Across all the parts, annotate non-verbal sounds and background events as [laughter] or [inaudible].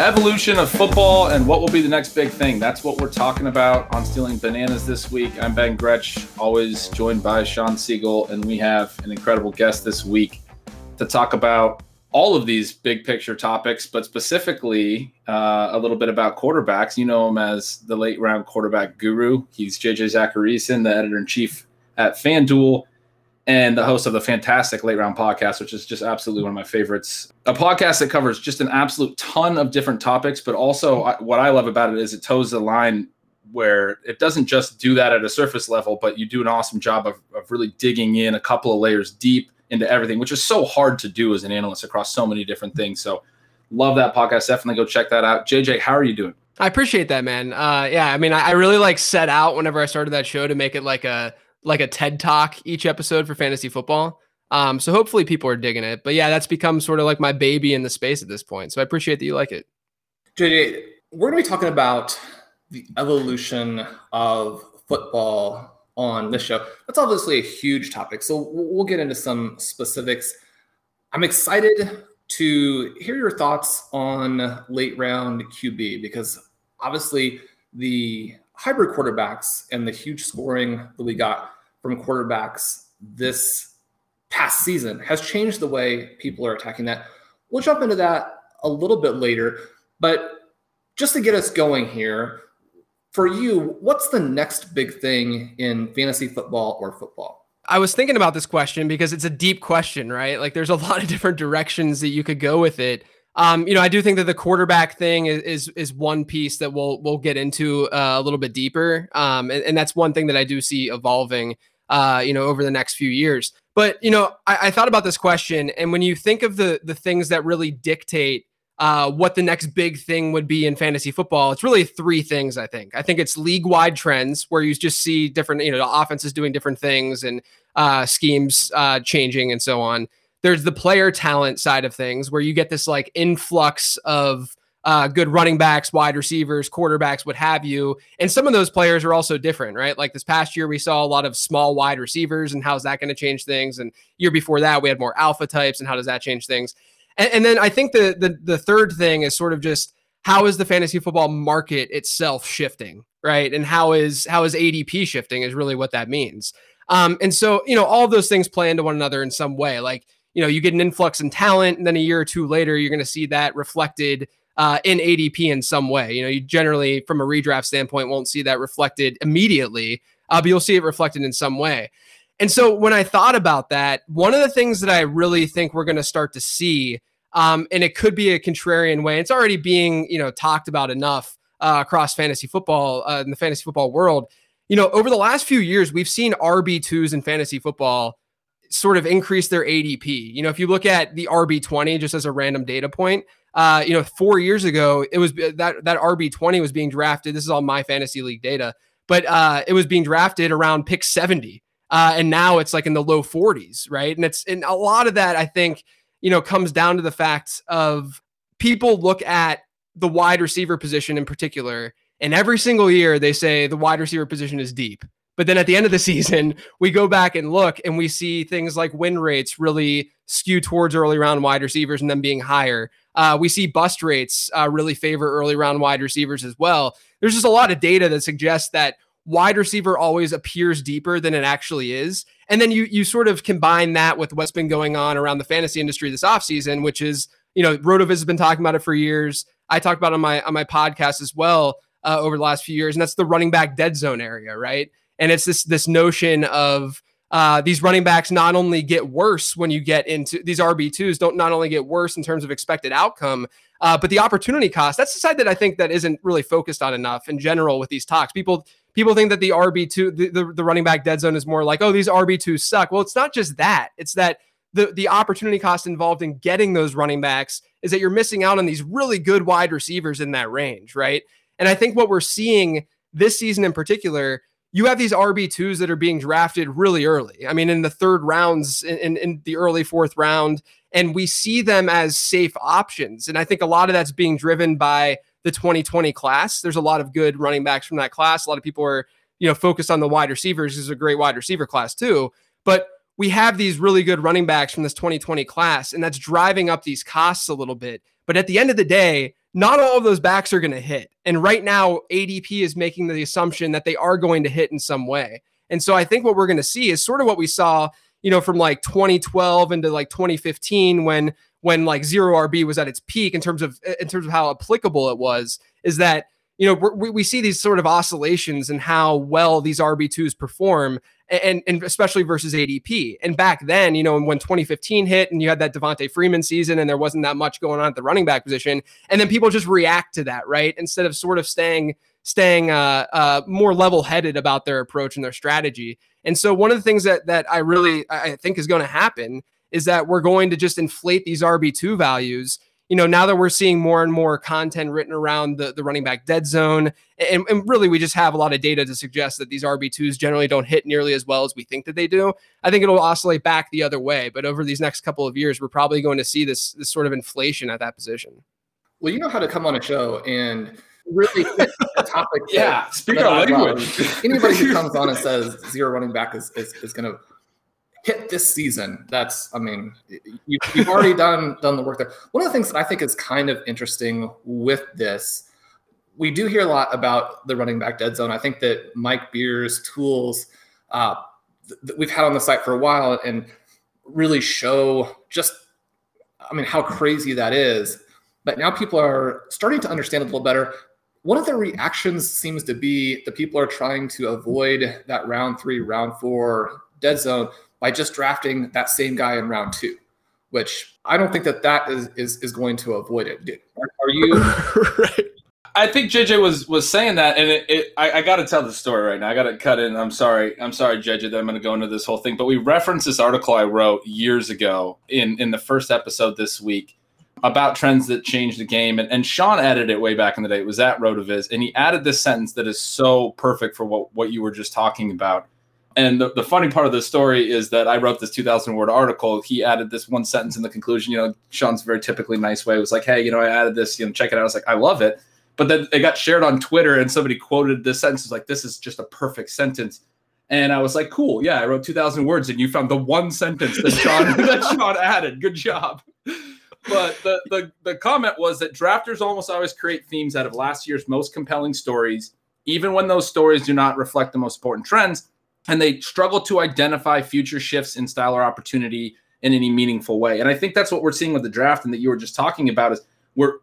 Evolution of football and what will be the next big thing. That's what we're talking about on Stealing Bananas this week. I'm Ben Gretch, always joined by Shawn Siegele, and we have an incredible guest this week to talk about all of these big picture topics, but specifically uh, a little bit about quarterbacks. You know him as the late round quarterback guru. He's JJ Zachariason, the editor in chief at FanDuel and the host of the fantastic Late Round podcast, which is just absolutely one of my favorites. A podcast that covers just an absolute ton of different topics, but also what I love about it is it toes the line where it doesn't just do that at a surface level, but you do an awesome job of, of really digging in a couple of layers deep into everything, which is so hard to do as an analyst across so many different things. So, love that podcast. Definitely go check that out. JJ, how are you doing? I appreciate that, man. Uh, yeah, I mean, I, I really like set out whenever I started that show to make it like a like a TED talk each episode for fantasy football. Um, so hopefully people are digging it. But yeah, that's become sort of like my baby in the space at this point. So I appreciate that you like it. JJ, we're going to be talking about the evolution of football on this show. That's obviously a huge topic. So we'll get into some specifics. I'm excited to hear your thoughts on late round QB because obviously the hybrid quarterbacks and the huge scoring that we got from quarterbacks this past season has changed the way people are attacking that. We'll jump into that a little bit later, but just to get us going here, for you, what's the next big thing in fantasy football or football? I was thinking about this question because it's a deep question, right? Like there's a lot of different directions that you could go with it. Um, you know, I do think that the quarterback thing is is, is one piece that we'll we'll get into uh, a little bit deeper, um, and, and, that's one thing that I do see evolving, uh, you know, over the next few years. But you know, I, I, thought about this question, and when you think of the the things that really dictate uh, what the next big thing would be in fantasy football, it's really three things. I think. I think it's league wide trends where you just see different, you know, offenses doing different things and uh, schemes uh, changing and so on there's the player talent side of things where you get this like influx of uh, good running backs, wide receivers, quarterbacks, what have you. And some of those players are also different, right? Like this past year, we saw a lot of small wide receivers, and how's that going to change things? And year before that, we had more alpha types, and how does that change things? And, and then I think the, the the third thing is sort of just how is the fantasy football market itself shifting, right? And how is how is ADP shifting is really what that means. Um, and so you know all those things play into one another in some way, like you know, you get an influx in talent, and then a year or two later, you're going to see that reflected uh, in ADP in some way. You know, you generally, from a redraft standpoint, won't see that reflected immediately, uh, but you'll see it reflected in some way. And so when I thought about that, one of the things that I really think we're going to start to see, um, and it could be a contrarian way, it's already being, you know, talked about enough uh, across fantasy football uh, in the fantasy football world. You know, over the last few years, we've seen RB2s in fantasy football sort of increase their ADP. You know, if you look at the RB20 just as a random data point, uh, you know, four years ago, it was that that RB20 was being drafted. This is all my fantasy league data, but uh, it was being drafted around pick 70. Uh, and now it's like in the low 40s, right? And it's and a lot of that I think, you know, comes down to the fact of people look at the wide receiver position in particular, and every single year they say the wide receiver position is deep But then at the end of the [laughs] season, we go back and look and we see things like win rates really skew towards early round wide receivers and them being higher. Uh, we see bust rates uh, really favor early round wide receivers as well. There's just a lot of data that suggests that wide receiver always appears deeper than it actually is. And then you you sort of combine that with what's been going on around the fantasy industry this offseason, which is, you know, Rotoviz has been talking about it for years. I talked about on my on my podcast as well uh, over the last few years, and that's the running back dead zone area, right? And it's this this notion of uh, these running backs not only get worse when you get into these RB2s, don't not only get worse in terms of expected outcome, uh, but the opportunity cost. That's the side that I think that isn't really focused on enough in general with these talks. People people think that the RB2, the, the, the running back dead zone is more like, oh, these RB2s suck. Well, it's not just that. It's that the the opportunity cost involved in getting those running backs is that you're missing out on these really good wide receivers in that range, right? And I think what we're seeing this season in particular you have these RB2s that are being drafted really early. I mean, in the third rounds, in, in, the early fourth round, and we see them as safe options. And I think a lot of that's being driven by the 2020 class. There's a lot of good running backs from that class. A lot of people are, you know, focused on the wide receivers. This is a great wide receiver class too. But we have these really good running backs from this 2020 class, and that's driving up these costs a little bit. But at the end of the day, not all of those backs are going to hit. And right now, ADP is making the assumption that they are going to hit in some way. And so I think what we're going to see is sort of what we saw, you know, from like 2012 into like 2015 when when like zero RB was at its peak in terms of in terms of how applicable it was is that you know we we see these sort of oscillations and how well these RB2s perform and, and especially versus ADP. And back then, you know, when 2015 hit and you had that Devonta Freeman season and there wasn't that much going on at the running back position, and then people just react to that, right? Instead of sort of staying staying uh, uh, more level headed about their approach and their strategy. And so one of the things that that I really I think is going to happen is that we're going to just inflate these RB2 values you know, now that we're seeing more and more content written around the, the running back dead zone, and, and really we just have a lot of data to suggest that these RB2s generally don't hit nearly as well as we think that they do. I think it'll oscillate back the other way. But over these next couple of years, we're probably going to see this, this sort of inflation at that position. Well, you know how to come on a show and really fit a [laughs] topic. yeah, speak our language. Anybody who [laughs] comes on and says zero running back is, is, is going to hit this season. That's, I mean, you, have already [laughs] done done the work there. One of the things that I think is kind of interesting with this, we do hear a lot about the running back dead zone. I think that Mike Beers' tools uh, that we've had on the site for a while and really show just, I mean, how crazy that is. But now people are starting to understand a little better. One of the reactions seems to be the people are trying to avoid that round three, round four dead zone by just drafting that same guy in round two, which I don't think that that is is, is going to avoid it. Are, are you? [laughs] right. I think JJ was was saying that, and it, it I, I got to tell the story right now. I got to cut in. I'm sorry. I'm sorry, JJ, that I'm going to go into this whole thing. But we referenced this article I wrote years ago in in the first episode this week about trends that change the game. And, and Shawn added it way back in the day. It was at Rotoviz, and he added this sentence that is so perfect for what what you were just talking about. And the, the funny part of the story is that I wrote this 2,000 word article. He added this one sentence in the conclusion. You know, Shawn's very typically nice way. Was like, hey, you know, I added this, you know, check it out. I was like, I love it. But then it got shared on Twitter and somebody quoted this sentence. was like, this is just a perfect sentence. And I was like, cool. Yeah, I wrote 2,000 words and you found the one sentence that Shawn, [laughs] that Shawn added. Good job. But the, the, the comment was that drafters almost always create themes out of last year's most compelling stories, even when those stories do not reflect the most important trends and they struggle to identify future shifts in style or opportunity in any meaningful way. And I think that's what we're seeing with the draft and that you were just talking about is where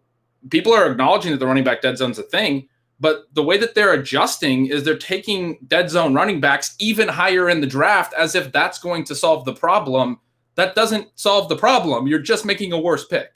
people are acknowledging that the running back dead zone's a thing, but the way that they're adjusting is they're taking dead zone running backs even higher in the draft as if that's going to solve the problem. That doesn't solve the problem. You're just making a worse pick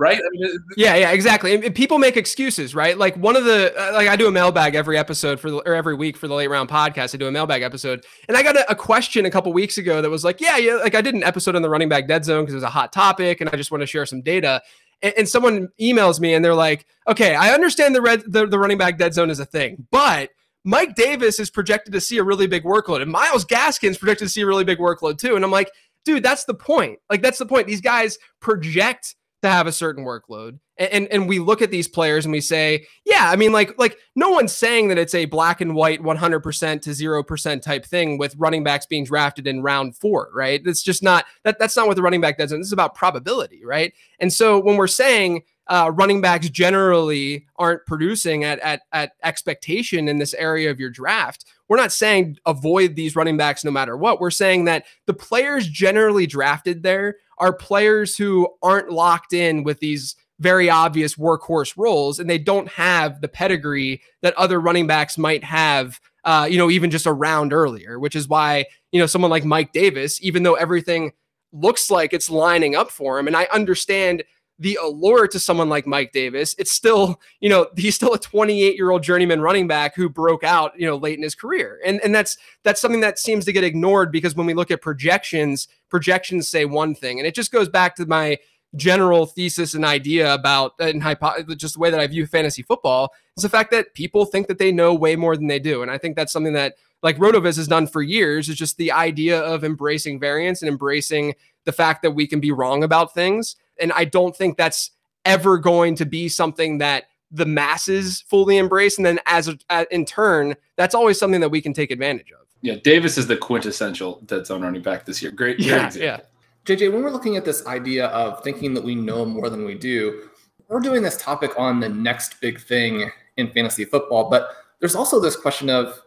right? I mean, yeah, yeah, exactly. And people make excuses, right? Like one of the uh, like I do a mailbag every episode for the, or every week for the late round podcast. I do a mailbag episode, and I got a, a question a couple weeks ago that was like, yeah, yeah, like I did an episode on the running back dead zone because it was a hot topic, and I just want to share some data. And, and someone emails me and they're like, okay, I understand the red the, the running back dead zone is a thing, but Mike Davis is projected to see a really big workload, and Myles Gaskin's projected to see a really big workload too. And I'm like, dude, that's the point. Like that's the point. These guys project to have a certain workload. And, and, and we look at these players and we say, yeah, I mean, like like no one's saying that it's a black and white 100% to 0% type thing with running backs being drafted in round four, right? That's just not that that's not what the running back does. And this is about probability, right? And so when we're saying uh, running backs generally aren't producing at, at at expectation in this area of your draft. We're not saying avoid these running backs no matter what. We're saying that the players generally drafted there are players who aren't locked in with these very obvious workhorse roles, and they don't have the pedigree that other running backs might have. Uh, you know, even just a round earlier, which is why you know someone like Mike Davis, even though everything looks like it's lining up for him, and I understand the allure to someone like Mike Davis, it's still, you know, he's still a 28 year old journeyman running back who broke out, you know, late in his career. And, and that's, that's something that seems to get ignored because when we look at projections, projections say one thing. And it just goes back to my general thesis and idea about uh, and hypo- just the way that I view fantasy football is the fact that people think that they know way more than they do. And I think that's something that like Rotoviz has done for years is just the idea of embracing variance and embracing the fact that we can be wrong about things and I don't think that's ever going to be something that the masses fully embrace. And then as a, in turn, that's always something that we can take advantage of. Yeah, Davis is the quintessential dead zone running back this year. Great, great yeah, example. yeah. JJ, when we're looking at this idea of thinking that we know more than we do, we're doing this topic on the next big thing in fantasy football. But there's also this question of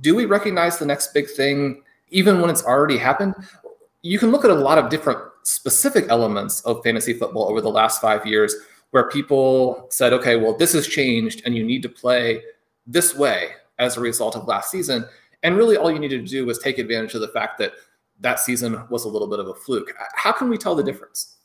do we recognize the next big thing even when it's already happened? You can look at a lot of different specific elements of fantasy football over the last five years where people said, okay, well, this has changed and you need to play this way as a result of last season. And really, all you needed to do was take advantage of the fact that that season was a little bit of a fluke. How can we tell the difference?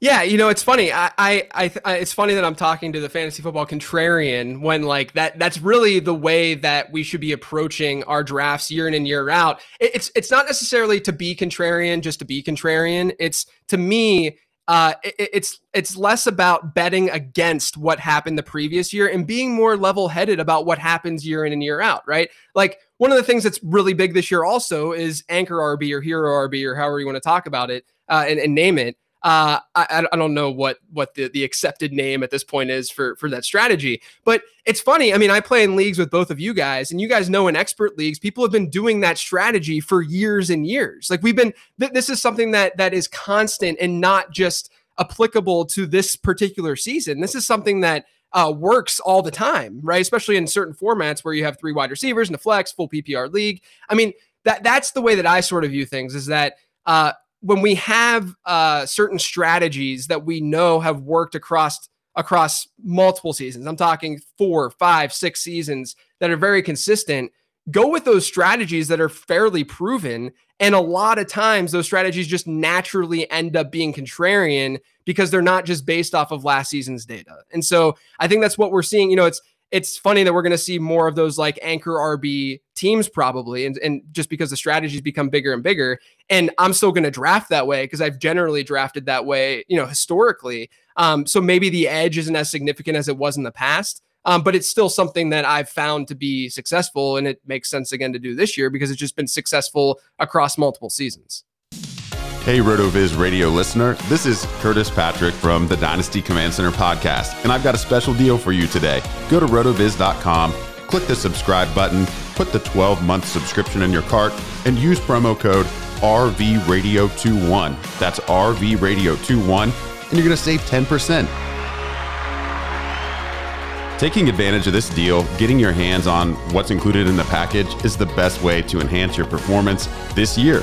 Yeah, you know, it's funny. I, I, I, it's funny that I'm talking to the fantasy football contrarian when like that. That's really the way that we should be approaching our drafts year in and year out. it's, it's not necessarily to be contrarian just to be contrarian. It's to me, uh, it, it's, it's less about betting against what happened the previous year and being more level-headed about what happens year in and year out. Right? Like one of the things that's really big this year also is anchor RB or hero RB or however you want to talk about it uh, and, and name it uh, I, I don't know what what the, the accepted name at this point is for for that strategy, but it's funny. I mean, I play in leagues with both of you guys, and you guys know in expert leagues, people have been doing that strategy for years and years. Like we've been, th- this is something that that is constant and not just applicable to this particular season. This is something that uh, works all the time, right? Especially in certain formats where you have three wide receivers and a flex, full PPR league. I mean, that that's the way that I sort of view things. Is that uh, when we have uh, certain strategies that we know have worked across across multiple seasons i'm talking four five six seasons that are very consistent go with those strategies that are fairly proven. And a lot of times those strategies just naturally end up being contrarian because they're not just based off of last season's data. And so i think that's what we're seeing. You know it's it's funny that we're going to see more of those like anchor RB teams probably, and, and just because the strategies become bigger and bigger. And I'm still going to draft that way because I've generally drafted that way, you know, historically. Um, so maybe the edge isn't as significant as it was in the past. Um, but it's still something that I've found to be successful, and it makes sense again to do this year because it's just been successful across multiple seasons. Hey, RotoViz radio listener. This is Curtis Patrick from the Dynasty Command Center podcast, and I've got a special deal for you today. Go to rotoviz.com, click the subscribe button, put the 12 month subscription in your cart, and use promo code RVRadio21. That's RVRadio21, and you're going to save 10%. Taking advantage of this deal, getting your hands on what's included in the package is the best way to enhance your performance this year.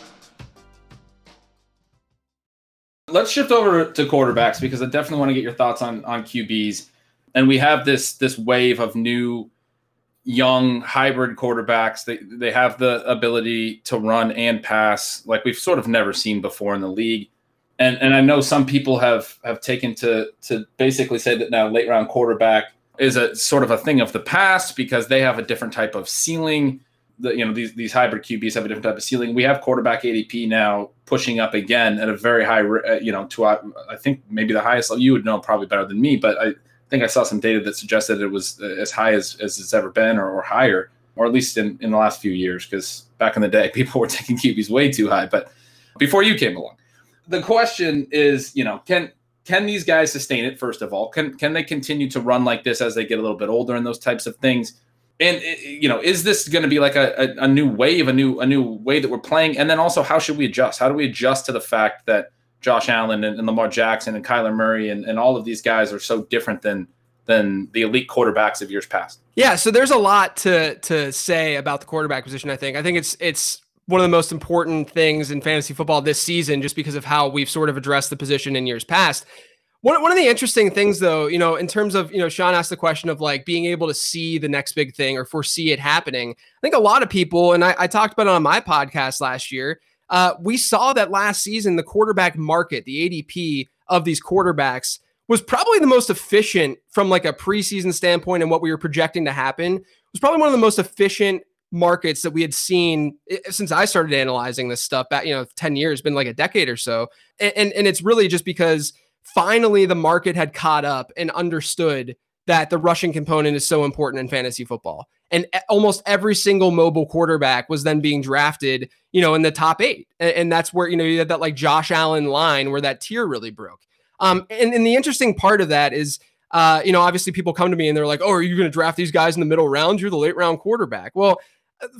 Let's shift over to quarterbacks because I definitely want to get your thoughts on on QBs. And we have this this wave of new young hybrid quarterbacks. They they have the ability to run and pass like we've sort of never seen before in the league. And and I know some people have have taken to to basically say that now late round quarterback is a sort of a thing of the past because they have a different type of ceiling the you know these these hybrid QBs have a different type of ceiling. We have quarterback ADP now pushing up again at a very high, uh, you know, to uh, I think maybe the highest. You would know probably better than me, but I think I saw some data that suggested it was uh, as high as, as it's ever been, or, or higher, or at least in, in the last few years. Because back in the day, [laughs] people were taking QBs way too high. But before you came along, the question is, you know, can can these guys sustain it? First of all, can can they continue to run like this as they get a little bit older and those types of things? And eh, eh, you know is this going to be like a, a, a, new wave a new a new way that we're playing? And then also how should we adjust? How do we adjust to the fact that josh allen and, and lamar jackson and kyler murray and, and all of these guys are so different than than the elite quarterbacks of years past? Yeah so there's a lot to to say about the quarterback position i think. I think it's it's one of the most important things in fantasy football this season just because of how we've sort of addressed the position in years past one, one of the interesting things, though, you know, in terms of, you know, Shawn asked the question of like being able to see the next big thing or foresee it happening. I think a lot of people, and I, I talked about it on my podcast last year, uh, we saw that last season, the quarterback market, the ADP of these quarterbacks was probably the most efficient from like a preseason standpoint and what we were projecting to happen. It was probably one of the most efficient markets that we had seen eh, since I started analyzing this stuff back, you know, 10 years, been like a decade or so. And, and, and it's really just because finally the market had caught up and understood that the rushing component is so important in fantasy football. And almost every single mobile quarterback was then being drafted, you know, in the top eight. And, that's where, you know, you had that like Josh Allen line where that tier really broke. Um, and, and the interesting part of that is, uh, you know, obviously people come to me and they're like, oh, are you going to draft these guys in the middle round? You're the late round quarterback. Well,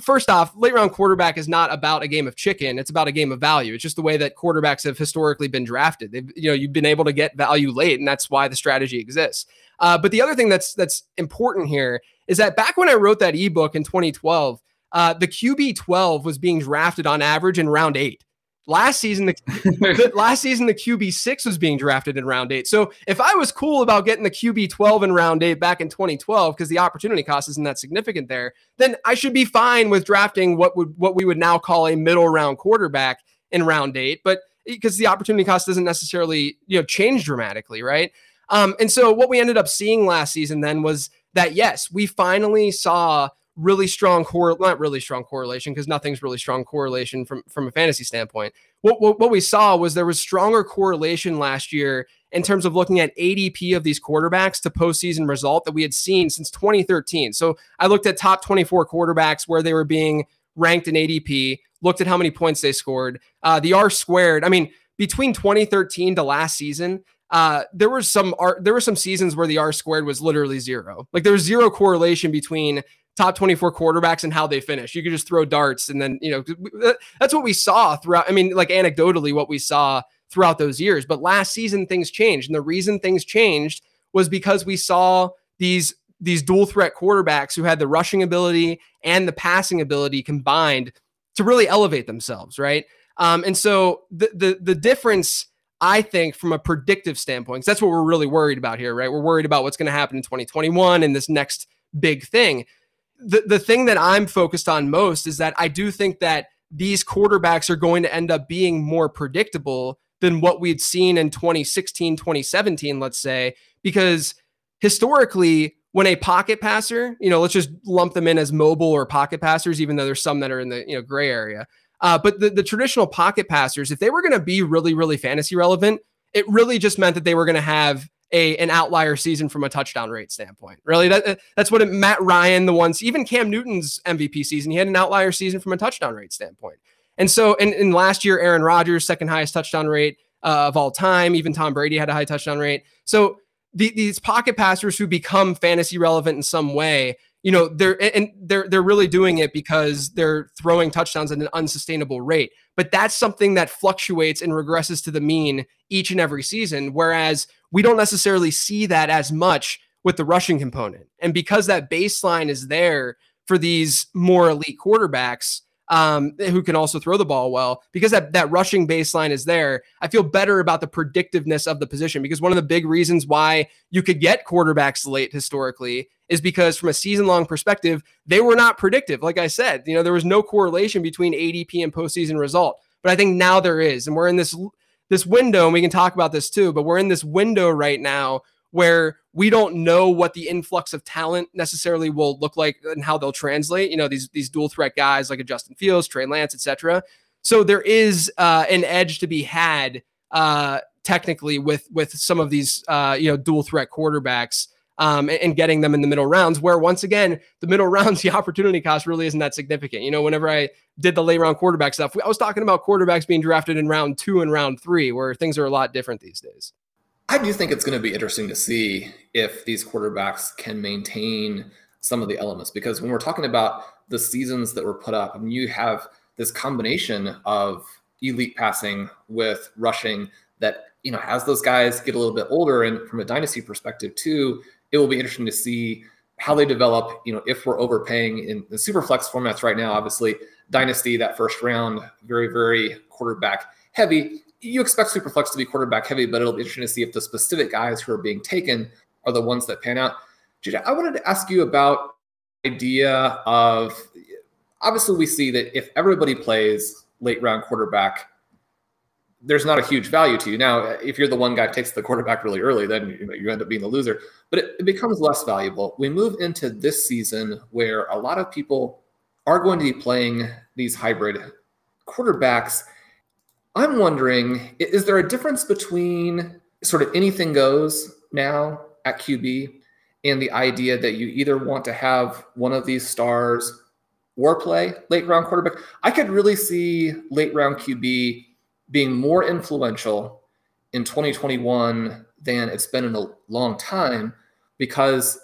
first off, late round quarterback is not about a game of chicken. It's about a game of value. It's just the way that quarterbacks have historically been drafted. They've, you know, you've been able to get value late, and that's why the strategy exists. Uh, but the other thing that's that's important here is that back when I wrote that ebook in 2012, uh, the QB 12 was being drafted on average in round eight. Last season, the, [laughs] the, last season the QB six was being drafted in round eight. So if I was cool about getting the QB twelve in round eight back in 2012 because the opportunity cost isn't that significant there, then I should be fine with drafting what would what we would now call a middle round quarterback in round eight. But because the opportunity cost doesn't necessarily you know change dramatically, right? Um, and so what we ended up seeing last season then was that yes, we finally saw really strong core, not really strong correlation because nothing's really strong correlation from from a fantasy standpoint. What, what, what we saw was there was stronger correlation last year in terms of looking at ADP of these quarterbacks to postseason result that we had seen since 2013. So I looked at top 24 quarterbacks where they were being ranked in ADP, looked at how many points they scored. Uh, the R squared. I mean, between 2013 to last season, uh, there was some there were some seasons where the R squared was literally zero. Like there was zero correlation between top 24 quarterbacks and how they finish. You could just throw darts and then, you know, that's what we saw throughout. I mean, like anecdotally, what we saw throughout those years. But last season, things changed. And the reason things changed was because we saw these these dual threat quarterbacks who had the rushing ability and the passing ability combined to really elevate themselves, right? Um, and so the the the difference, I think, from a predictive standpoint, that's what we're really worried about here, right? We're worried about what's going to happen in 2021 and this next big thing the, the thing that I'm focused on most is that I do think that these quarterbacks are going to end up being more predictable than what we'd seen in 2016, 2017, let's say, because historically, when a pocket passer, you know, let's just lump them in as mobile or pocket passers, even though there's some that are in the you know gray area. Uh, but the, the traditional pocket passers, if they were going to be really, really fantasy relevant, it really just meant that they were going to have a an outlier season from a touchdown rate standpoint. Really, that that's what it, Matt Ryan, the ones even Cam Newton's MVP season, he had an outlier season from a touchdown rate standpoint. And so, in, in last year, Aaron Rodgers second highest touchdown rate uh, of all time. Even Tom Brady had a high touchdown rate. So the, these pocket passers who become fantasy relevant in some way, you know, they're and they're they're really doing it because they're throwing touchdowns at an unsustainable rate. But that's something that fluctuates and regresses to the mean each and every season. Whereas we don't necessarily see that as much with the rushing component. And because that baseline is there for these more elite quarterbacks, um, who can also throw the ball well. Because that that rushing baseline is there, I feel better about the predictiveness of the position. Because one of the big reasons why you could get quarterbacks late historically is because from a season long perspective, they were not predictive. Like I said, you know, there was no correlation between ADP and postseason result. But I think now there is, and we're in this this window, and we can talk about this too. But we're in this window right now where we don't know what the influx of talent necessarily will look like and how they'll translate. You know, these these dual threat guys like a Justin Fields, Trey Lance, etc. So there is uh, an edge to be had uh, technically with with some of these uh, you know dual threat quarterbacks. Um, and, and getting them in the middle rounds, where once again, the middle [laughs] rounds, the opportunity cost really isn't that significant. You know, whenever I did the late round quarterback stuff, I was talking about quarterbacks being drafted in round two and round three, where things are a lot different these days. I do think it's going to be interesting to see if these quarterbacks can maintain some of the elements because when we're talking about the seasons that were put up, I mean, you have this combination of elite passing with rushing that you know as those guys get a little bit older and from a dynasty perspective too it will be interesting to see how they develop you know if we're overpaying in the super flex formats right now obviously dynasty that first round very very quarterback heavy you expect super flex to be quarterback heavy, but it'll be interesting to see if the specific guys who are being taken are the ones that pan out. JJ, I wanted to ask you about idea of obviously we see that if everybody plays late round quarterback, there's not a huge value to you. Now, if you're the one guy who takes the quarterback really early, then you, you end up being the loser. But it, it becomes less valuable. We move into this season where a lot of people are going to be playing these hybrid quarterbacks I'm wondering is there a difference between sort of anything goes now at QB and the idea that you either want to have one of these stars or play late round quarterback? I could really see late round QB being more influential in 2021 than it's been in a long time because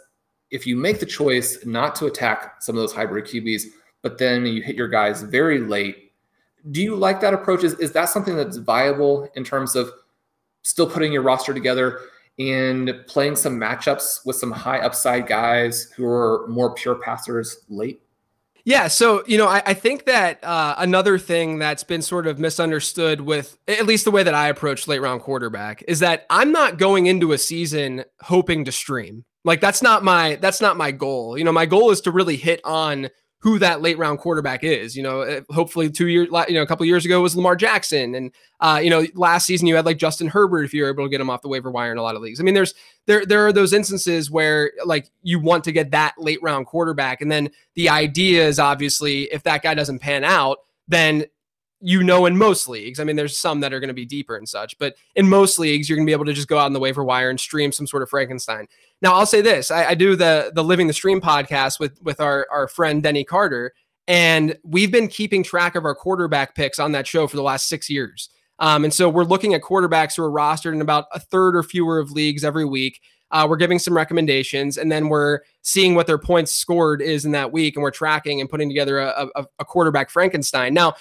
if you make the choice not to attack some of those hybrid QBs, but then you hit your guys very late do you like that approach? Is, is that something that's viable in terms of still putting your roster together and playing some matchups with some high upside guys who are more pure passers late? Yeah, so you know, I, I think that uh, another thing that's been sort of misunderstood with at least the way that I approach late round quarterback is that I'm not going into a season hoping to stream. Like that's not my that's not my goal. You know, my goal is to really hit on who that late round quarterback is. You know, uh, hopefully two years, you know, a couple years ago was Lamar Jackson, and uh, you know, last season you had like Justin Herbert if you were able to get him off the waiver wire in a lot of leagues. I mean, there's there there are those instances where like you want to get that late round quarterback, and then the idea is obviously if that guy doesn't pan out, then you know in most leagues. I mean, there's some that are going to be deeper and such, but in most leagues, you're going to be able to just go out on the waiver wire and stream some sort of Frankenstein. Now, I'll say this: I, I, do the the Living the Stream podcast with with our our friend Denny Carter, and we've been keeping track of our quarterback picks on that show for the last six years. Um, and so we're looking at quarterbacks who are rostered in about a third or fewer of leagues every week. Uh, we're giving some recommendations, and then we're seeing what their points scored is in that week, and we're tracking and putting together a, a, a quarterback Frankenstein. Now,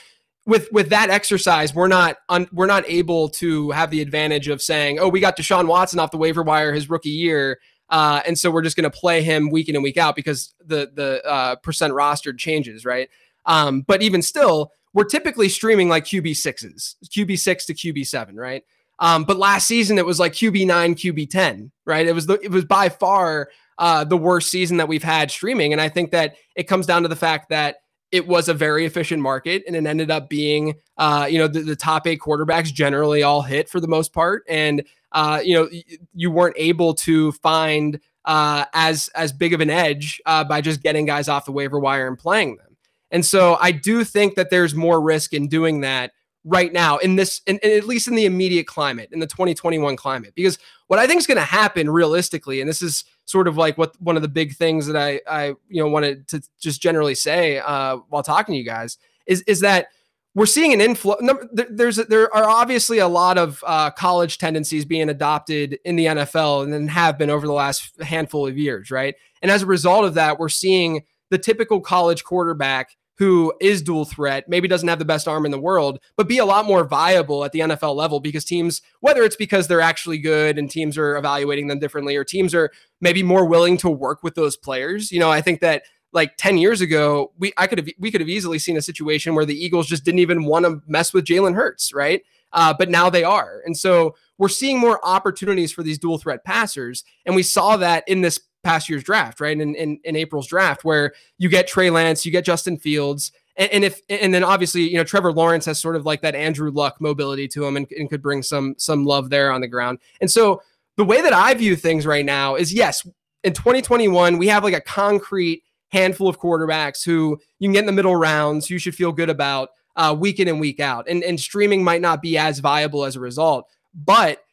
with with that exercise, we're not un, we're not able to have the advantage of saying, "Oh, we got Deshaun Watson off the waiver wire his rookie year." Uh, and so we're just going to play him week in and week out because the the uh, percent rostered changes, right? Um, but even still, we're typically streaming like QB sixes, QB six to QB seven, right? Um, but last season it was like QB nine, QB ten, right? It was the, it was by far uh, the worst season that we've had streaming, and I think that it comes down to the fact that it was a very efficient market and it ended up being uh, you know the, the, top eight quarterbacks generally all hit for the most part and uh, you know, you weren't able to find uh, as as big of an edge uh, by just getting guys off the waiver wire and playing them. And so I do think that there's more risk in doing that right now in this, in, at least in the immediate climate, in the 2021 climate, because what I think is going to happen realistically, and this is sort of like what one of the big things that I I you know wanted to just generally say uh, while talking to you guys is is that we're seeing an inflow. There's there are obviously a lot of uh, college tendencies being adopted in the NFL, and then have been over the last handful of years, right? And as a result of that, we're seeing the typical college quarterback who is dual threat, maybe doesn't have the best arm in the world, but be a lot more viable at the NFL level because teams, whether it's because they're actually good and teams are evaluating them differently, or teams are maybe more willing to work with those players. You know, I think that like 10 years ago, we I could have we could have easily seen a situation where the Eagles just didn't even want to mess with Jalen Hurts, right? Uh, but now they are. And so we're seeing more opportunities for these dual threat passers. And we saw that in this past year's draft, right? In, in, in April's draft, where you get Trey Lance, you get Justin Fields. And, and, if and then obviously, you know, Trevor Lawrence has sort of like that Andrew Luck mobility to him and, and could bring some some love there on the ground. And so the way that I view things right now is yes, in 2021, we have like a concrete handful of quarterbacks who you can get in the middle rounds, you should feel good about uh, week in and week out. And, and streaming might not be as viable as a result. But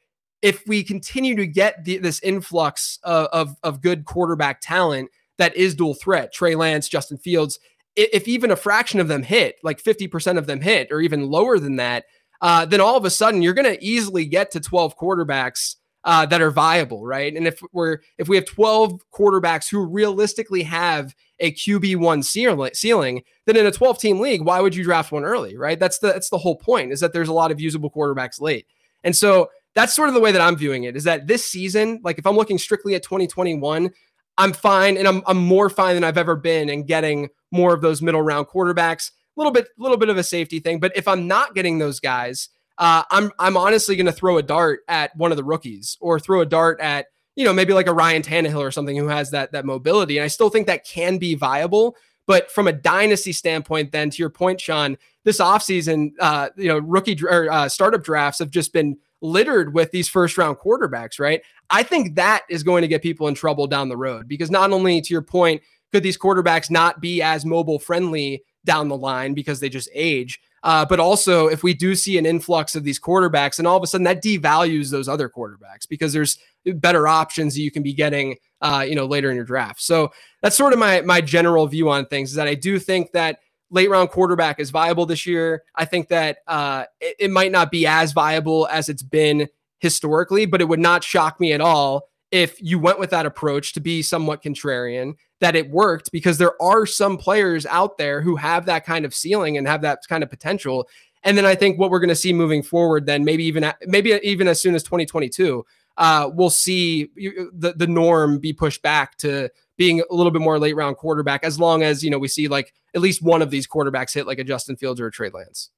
if we continue to get the, this influx of, of, of, good quarterback talent that is dual threat, Trey Lance, Justin Fields, if even a fraction of them hit, like 50% of them hit, or even lower than that, uh, then all of a sudden you're going to easily get to 12 quarterbacks uh, that are viable, right? And if we're if we have 12 quarterbacks who realistically have a QB one ceiling, then in a 12 team league, why would you draft one early, right? That's the that's the whole point is that there's a lot of usable quarterbacks late, and so that's sort of the way that I'm viewing it. Is that this season, like if I'm looking strictly at 2021, I'm fine, and I'm I'm more fine than I've ever been and getting more of those middle round quarterbacks. A little bit, a little bit of a safety thing, but if I'm not getting those guys, uh, I'm I'm honestly going to throw a dart at one of the rookies or throw a dart at you know maybe like a Ryan Tannehill or something who has that that mobility. And I still think that can be viable. But from a dynasty standpoint, then to your point, Shawn, this offseason, uh, you know, rookie or uh, startup drafts have just been littered with these first round quarterbacks, right? I think that is going to get people in trouble down the road because not only to your point, could these quarterbacks not be as mobile friendly down the line because they just age, uh, but also, if we do see an influx of these quarterbacks, and all of a sudden that devalues those other quarterbacks because there's better options that you can be getting, uh, you know, later in your draft. So that's sort of my my general view on things. Is that I do think that late round quarterback is viable this year. I think that uh, it, it might not be as viable as it's been historically, but it would not shock me at all if you went with that approach to be somewhat contrarian, that it worked because there are some players out there who have that kind of ceiling and have that kind of potential. And then I think what we're going to see moving forward, then maybe even maybe even as soon as 2022, uh, we'll see the the norm be pushed back to being a little bit more late round quarterback, as long as you know we see like at least one of these quarterbacks hit like a Justin Fields or a Trey Lance.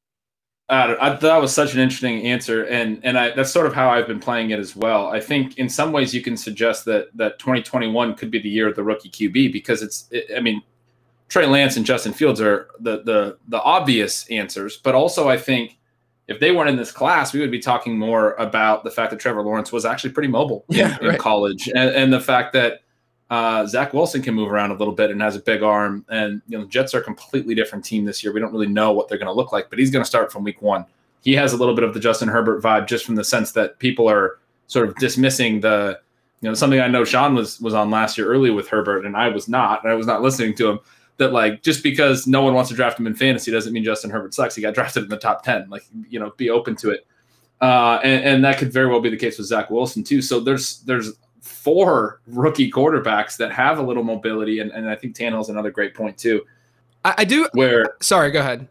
Uh, I that was such an interesting answer, and and I, that's sort of how I've been playing it as well. I think in some ways you can suggest that that 2021 could be the year of the rookie QB because it's, it, I mean, Trey Lance and Justin Fields are the the the obvious answers, but also I think if they weren't in this class, we would be talking more about the fact that Trevor Lawrence was actually pretty mobile yeah, in, right. college, and, and the fact that uh, Zach Wilson can move around a little bit and has a big arm. And you know, the Jets are a completely different team this year. We don't really know what they're going to look like, but he's going to start from week one. He has a little bit of the Justin Herbert vibe, just from the sense that people are sort of dismissing the, you know, something I know Shawn was was on last year early with Herbert, and I was not. and I was not listening to him. That like just because no one wants to draft him in fantasy doesn't mean Justin Herbert sucks. He got [laughs] drafted in the top ten. Like you know, be open to it. Uh, and, and that could very well be the case with Zach Wilson too. So there's there's four rookie quarterbacks that have a little mobility, and, and I think Tannehill's another great point too. I, I do. Where sorry, go ahead.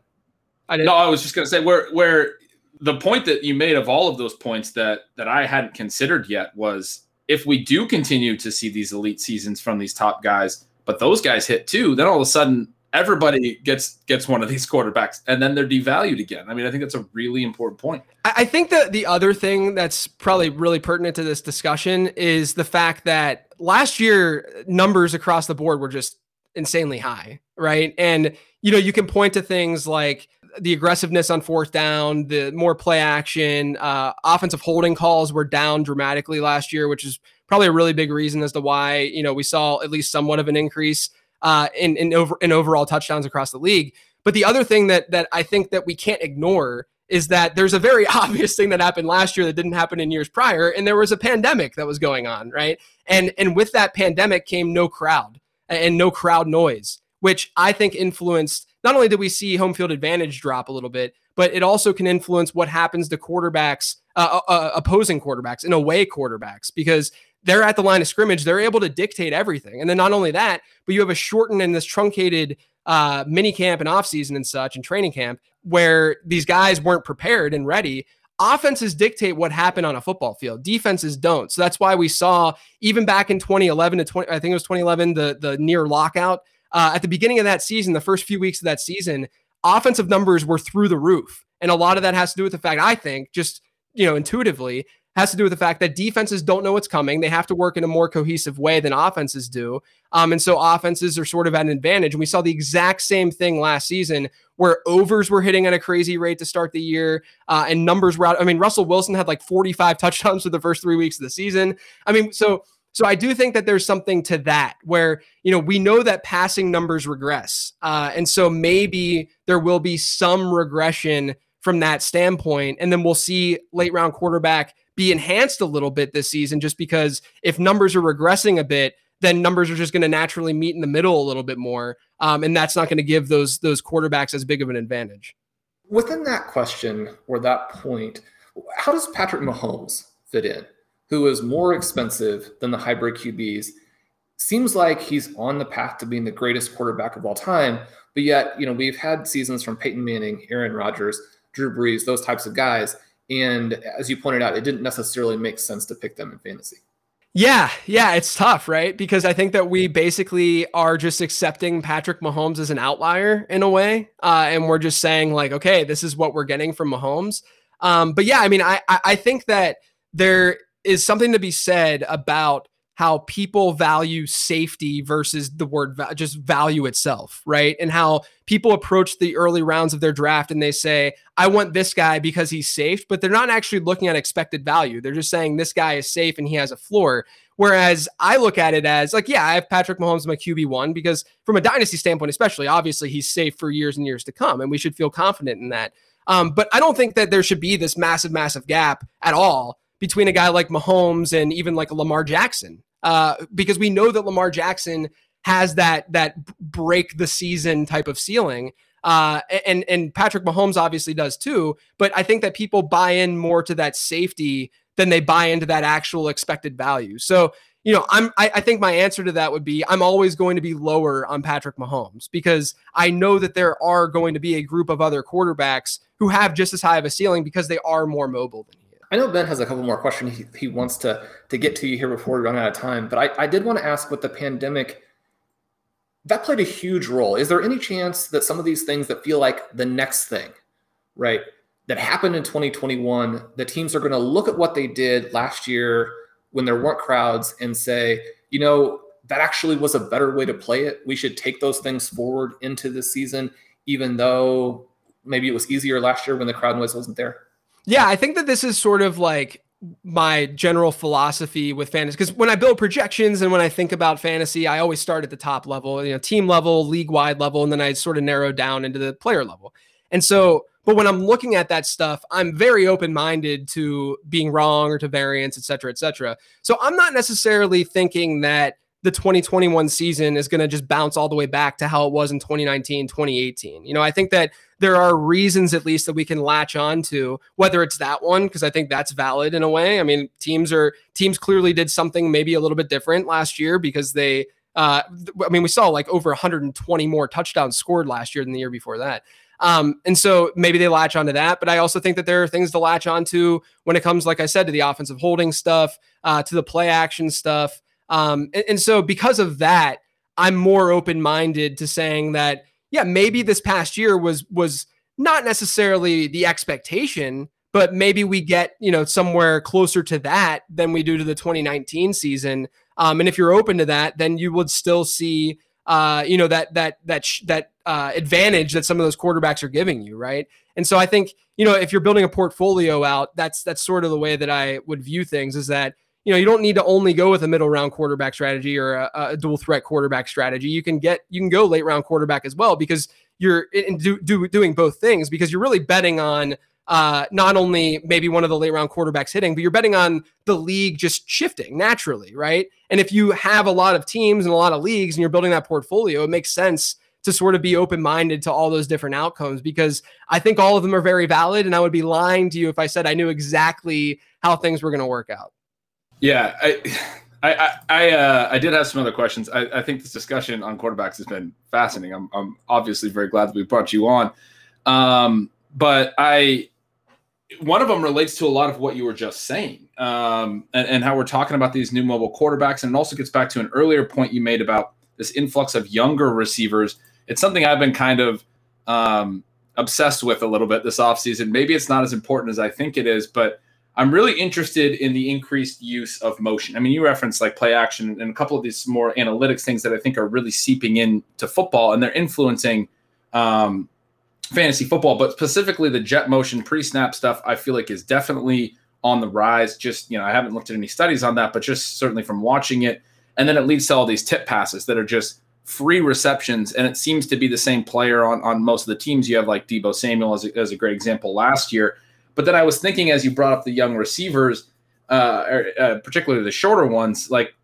I didn't. No, I was just gonna say where where the point that you made of all of those points that that I hadn't considered yet was if we do continue to see these elite seasons from these top guys, but those guys hit too, then all of a sudden everybody gets gets one of these quarterbacks and then they're devalued again. I mean, I think that's a really important point. I think that the other thing that's probably really pertinent to this discussion is the fact that last year numbers across the board were just insanely high, right? And you know, you can point to things like the aggressiveness on fourth down, the more play action, uh, offensive holding calls were down dramatically last year, which is probably a really big reason as to why you know we saw at least somewhat of an increase uh, in in over in overall touchdowns across the league. But the other thing that that I think that we can't ignore is that there's a very [laughs] obvious thing that happened last year that didn't happen in years prior, and there was a pandemic that was going on, right? And and with that pandemic came no crowd and no crowd noise, which I think influenced. Not only did we see home field advantage drop a little bit, but it also can influence what happens to quarterbacks, uh, uh, uh, opposing quarterbacks, and away quarterbacks, because they're at the line of scrimmage. They're able to dictate everything. And then not only that, but you have a shortened and this truncated uh, mini camp and offseason and such and training camp where these guys weren't prepared and ready. Offenses dictate what happened on a football field. Defenses don't. So that's why we saw even back in 2011 to 20, I think it was 2011, the the near lockout. Uh, at the beginning of that season, the first few weeks of that season, offensive numbers were through the roof, and a lot of that has to do with the fact I think just you know intuitively has to do with the fact that defenses don't know what's coming. They have to work in a more cohesive way than offenses do. Um, and so offenses are sort of at an advantage. And we saw the exact same thing last season where overs were hitting at a crazy rate to start the year uh, and numbers were out. I mean, Russell Wilson had like 45 touchdowns for the first three weeks of the season. I mean, so. So I do think that there's something to that where, you know, we know that passing numbers regress. Uh, and so maybe there will be some regression from that standpoint. And then we'll see late round quarterback be enhanced a little bit this season, just because if numbers are regressing a bit, then numbers are just going to naturally meet in the middle a little bit more, um, and that's not going to give those those quarterbacks as big of an advantage. Within that question or that point, how does Patrick Mahomes fit in? Who is more expensive than the hybrid QBs? Seems like he's on the path to being the greatest quarterback of all time, but yet, you know, we've had seasons from Peyton Manning, Aaron Rodgers, Drew Brees, those types of guys and as you pointed out, it didn't necessarily make sense to pick them in fantasy. Yeah, yeah, it's tough, right? Because I think that we basically are just accepting Patrick Mahomes as an outlier in a way, uh, and we're just saying like, okay, this is what we're getting from Mahomes. Um, but yeah, I mean, I I think that there is something to be said about how people value safety versus the word va- just value itself, right? And how people approach the early rounds of their draft and they say, I want this guy because he's safe, but they're not actually looking at expected value. They're just saying this guy is safe and he has a floor. Whereas I look at it as like, yeah, I have Patrick Mahomes my QB1 because from a dynasty standpoint, especially, obviously he's safe for years and years to come. And we should feel confident in that. Um, but I don't think that there should be this massive, massive gap at all between a guy like Mahomes and even like Lamar Jackson, uh, because we know that Lamar Jackson has that that break the season type of ceiling. Uh, and and Patrick Mahomes obviously does too, but I think that people buy in more to that safety than they buy into that actual expected value. So you know, I'm I, I, think my answer to that would be I'm always going to be lower on Patrick Mahomes because I know that there are going to be a group of other quarterbacks who have just as high of a ceiling because they are more mobile than he I know Ben has a couple more questions he, he wants to to get to you here before we run out of time, but I, I did want to ask with the pandemic, that played a huge role. Is there any chance that some of these things that feel like the next thing, right, that happened in 2021, the teams are going to look at what they did last year when there weren't crowds and say, you know, that actually was a better way to play it. We should take those things forward into the season, even though maybe it was easier last year when the crowd noise wasn't there. Yeah, I think that this is sort of like my general philosophy with fantasy because when I build projections and when I think about fantasy, I always start at the top level, you know, team level, league wide level, and then I sort of narrow down into the player level. And so, but when I'm looking at that stuff, I'm very open minded to being wrong or to variance, et cetera, et cetera. So I'm not necessarily thinking that the 2021 season is going to just bounce all the way back to how it was in 2019, 2018. You know, I think that there are reasons at least that we can latch on to whether it's that one because i think that's valid in a way i mean teams are teams clearly did something maybe a little bit different last year because they uh, i mean we saw like over 120 more touchdowns scored last year than the year before that um, and so maybe they latch onto that but i also think that there are things to latch onto when it comes like i said to the offensive holding stuff uh, to the play action stuff um, and, and so because of that i'm more open-minded to saying that yeah, maybe this past year was was not necessarily the expectation, but maybe we get you know somewhere closer to that than we do to the 2019 season. Um, and if you're open to that, then you would still see uh, you know that that that sh- that uh, advantage that some of those quarterbacks are giving you, right? And so I think you know if you're building a portfolio out, that's that's sort of the way that I would view things. Is that you know you don't need to only go with a middle round quarterback strategy or a, a dual threat quarterback strategy. You can get you can go late round quarterback as well because you're do, do, doing both things because you're really betting on uh, not only maybe one of the late round quarterbacks hitting, but you're betting on the league just shifting naturally, right? And if you have a lot of teams and a lot of leagues and you're building that portfolio, it makes sense to sort of be open minded to all those different outcomes because I think all of them are very valid. And I would be lying to you if I said I knew exactly how things were going to work out. Yeah. I, I, I, uh, I did have some other questions. I, I, think this discussion on quarterbacks has been fascinating. I'm, I'm obviously very glad that we brought you on. Um, but I, one of them relates to a lot of what you were just saying um, and, and, how we're talking about these new mobile quarterbacks. And it also gets back to an earlier point you made about this influx of younger receivers. It's something I've been kind of um, obsessed with a little bit this offseason. Maybe it's not as important as I think it is, but I'm really interested in the increased use of motion. I mean, you referenced like play action and a couple of these more analytics things that I think are really seeping into football and they're influencing um, fantasy football, but specifically the jet motion pre-snap stuff, I feel like is definitely on the rise. Just you know, I haven't looked at any studies on that, but just certainly from watching it, and then it leads to all these tip passes that are just free receptions, and it seems to be the same player on on most of the teams. You have like Deebo Samuel as a, as a great example last year, but then I was thinking as you brought up the young receivers, uh, er, uh, particularly the shorter ones, like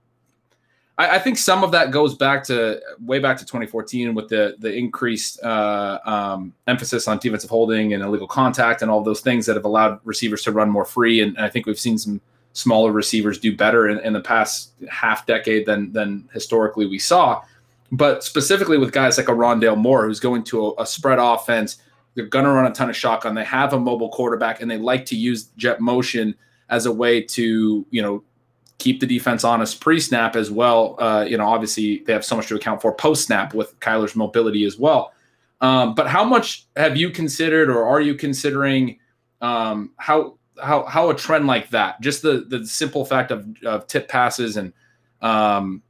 I, I, think some of that goes back to way back to 2014 with the the increased uh, um, emphasis on defensive holding and illegal contact and all those things that have allowed receivers to run more free. And, and I think we've seen some smaller receivers do better in, in the past half decade than than historically we saw. But specifically with guys like a Rondale Moore, who's going to a, a spread offense, they're going to run a ton of shotgun. They have a mobile quarterback, and they like to use jet motion as a way to you know keep the defense honest pre-snap as well. Uh, you know, obviously they have so much to account for post-snap with Kyler's mobility as well. Um, but how much have you considered, or are you considering um, how how how a trend like that, just the the simple fact of, of tip passes and um,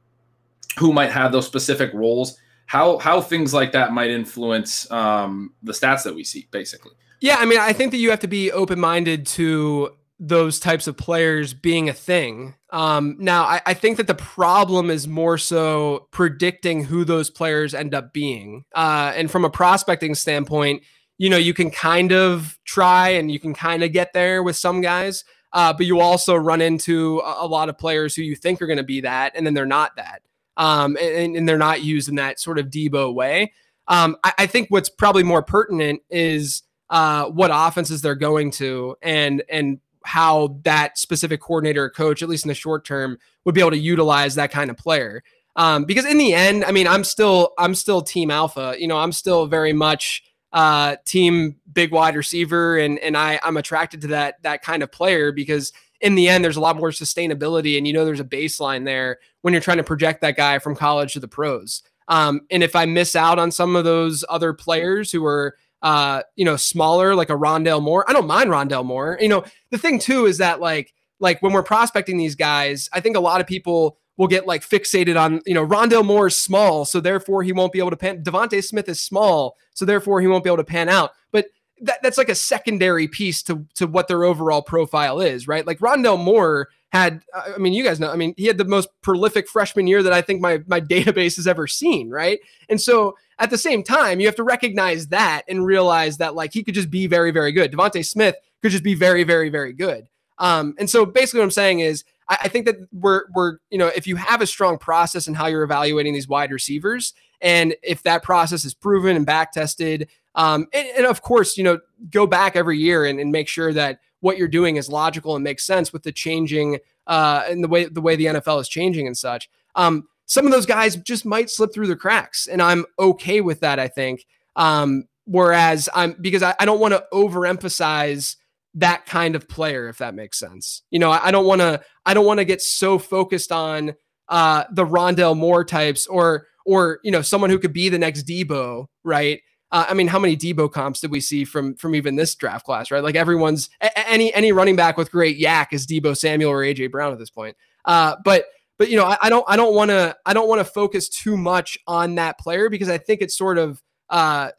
who might have those specific roles, how how things like that might influence um, the stats that we see, basically. Yeah, I mean, I think that you have to be open minded to those types of players being a thing. Um, now, I, I, think that the problem is more so predicting who those players end up being. Uh, and from a prospecting standpoint, you know, you can kind of try and you can kind of get there with some guys, uh, but you also run into a, a lot of players who you think are going to be that, and then they're not that. Um, and, and, they're not used in that sort of Deebo way. Um, I, I think what's probably more pertinent is uh, what offenses they're going to and and how that specific coordinator or coach, at least in the short term, would be able to utilize that kind of player. Um, because in the end, I mean, I'm still I'm still team alpha. You know, I'm still very much uh, team big wide receiver, and and I I'm attracted to that that kind of player because in the end, there's a lot more sustainability, and you know, there's a baseline there when you're trying to project that guy from college to the pros. Um, and if I miss out on some of those other players who are uh, you know, smaller like a Rondale Moore. I don't mind Rondale Moore. You know, the thing too is that like like when we're prospecting these guys, I think a lot of people will get like fixated on, you know, Rondale Moore is small, so therefore he won't be able to pan. DeVonta Smith is small, so therefore he won't be able to pan out. But that, that's like a secondary piece to to what their overall profile is, right? Like Rondale Moore had, I mean, you guys know, I mean, he had the most prolific freshman year that I think my my [laughs] database has ever seen, right? And so at the same time, you have to recognize that and realize that like he could just be very, very good. DeVonta Smith could just be very, very, very good. Um, and so basically what I'm saying is I, I think that we're we're, you know, if you have a strong process in how you're evaluating these wide receivers, and if that process is proven and back tested, um, and, and, of course, you know, go back every year and, and, make sure that what you're doing is logical and makes sense with the changing uh, and the way the way the NFL is changing and such. Um, some of those guys just might slip through the cracks, and I'm okay with that. I think. Um, whereas I'm because I, I don't want to overemphasize that kind of player, if that makes sense. You know, I, don't want to I don't want to get so focused on uh, the Rondale Moore types or or you know someone who could be the next Deebo, right? Uh, I mean, how many Deebo comps did we see from from even this draft class, right? Like everyone's a- any any running back with great YAC is Deebo Samuel or AJ Brown at this point. Uh, but but you know, I, I don't I don't want to I don't want to focus too much on that player because I think it's sort of uh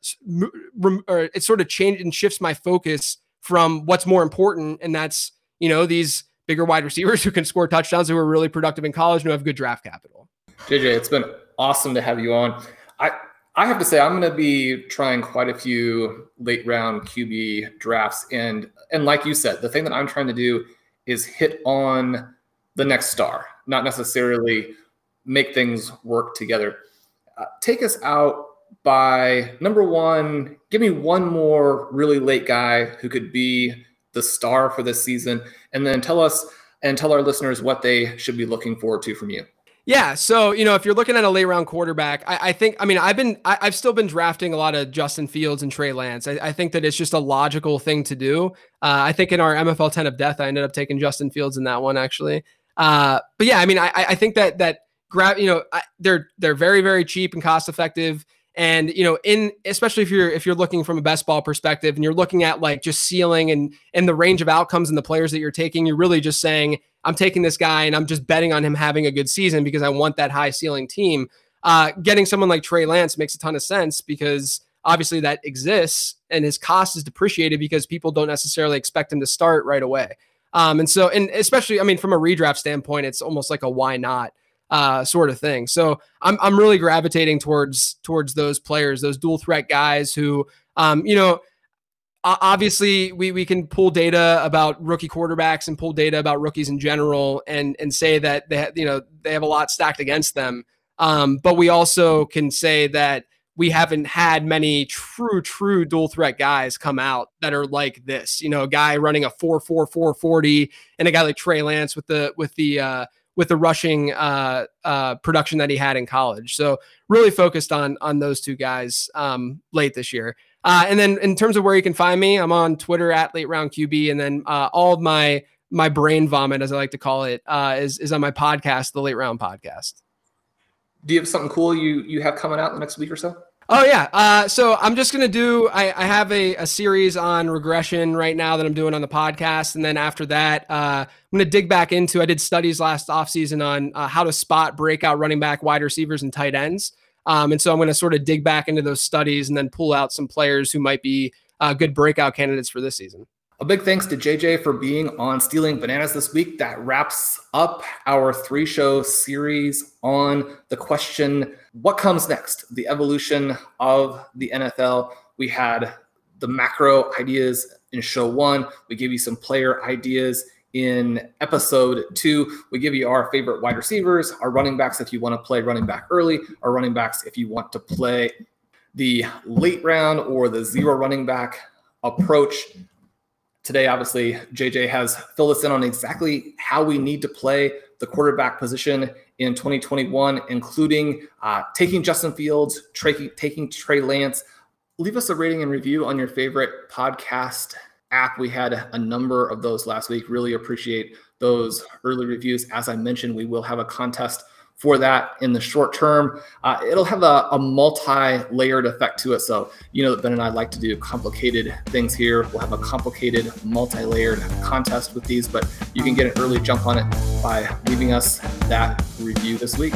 rem- or it sort of changes and shifts my focus from what's more important, and that's you know these bigger wide receivers [laughs] who can score touchdowns who are really productive in college and who have good draft capital. JJ, it's been awesome to have you on. I I have to say I'm going to be trying quite a few late round QB drafts, and and like you said, the thing that I'm trying to do is hit on the next star, not necessarily make things work together. Uh, take us out by number one, give me one more really late guy who could be the star for this season, and then tell us and tell our listeners what they should be looking forward to from you. Yeah. So, you know, if you're looking at a late round quarterback, I, I think, I mean, I've been, I, have still been drafting a lot of Justin Fields and Trey Lance. I, I think that it's just a logical thing to do. Uh, I think in our MFL 10 of death, I ended up taking Justin Fields in that one actually. Uh, but yeah, I mean, I, I think that, that grab, you know, I, they're, they're very, very cheap and cost effective. And you know, in especially if you're if you're looking from a best ball perspective and you're looking at like just ceiling and and the range of outcomes and the players that you're taking, you're really just saying, I'm taking this guy and I'm just betting on him having a good season because I want that high ceiling team. Uh, getting someone like Trey Lance makes a ton of sense because obviously that exists and his cost is depreciated because people don't necessarily expect him to start right away. Um, and so, and especially, I mean, from a redraft standpoint, it's almost like a why not uh, sort of thing. So I'm I'm really gravitating towards towards those players, those dual threat guys who, um, you know, obviously we we can pull data about rookie quarterbacks and pull data about rookies in general and and say that they you know they have a lot stacked against them. Um, but we also can say that we haven't had many true true dual threat guys come out that are like this. You know, a guy running a four four four forty and a guy like Trey Lance with the with the uh, with the rushing uh, uh, production that he had in college. So really focused on on those two guys um, late this year. Uh, and then in terms of where you can find me, I'm on Twitter at late round QB, and then uh, all of my my brain vomit, as I like to call it, uh, is is on my podcast, the Late Round Podcast. Do you have something cool you you have coming out in the next week or so? Oh yeah. Uh, so I'm just gonna do. I, I have a, a series on regression right now that I'm doing on the podcast, and then after that, uh, I'm gonna dig back into. I did studies last offseason on uh, how to spot breakout running back, wide receivers, and tight ends. Um, and so I'm gonna sort of dig back into those studies and then pull out some players who might be uh, good breakout candidates for this season. A big thanks to JJ for being on Stealing Bananas this week. That wraps up our three show series on the question what comes next? The evolution of the NFL. We had the macro ideas in show one, we gave you some player ideas in episode two. We give you our favorite wide receivers, our running backs if you want to play running back early, our running backs if you want to play the late round or the zero running back approach today, obviously, JJ has filled us in on exactly how we need to play the quarterback position in 2021, including uh, taking Justin Fields, tra- taking Trey Lance. Leave us a rating and review on your favorite podcast app. We had a number of those last week. Really appreciate those early reviews. As I mentioned, we will have a contest for that in the short term. Uh, it'll have a, a multi-layered effect to it. So you know that Ben and I like to do complicated things here. We'll have a complicated multi-layered contest with these, but you can get an early jump on it by leaving us that review this week.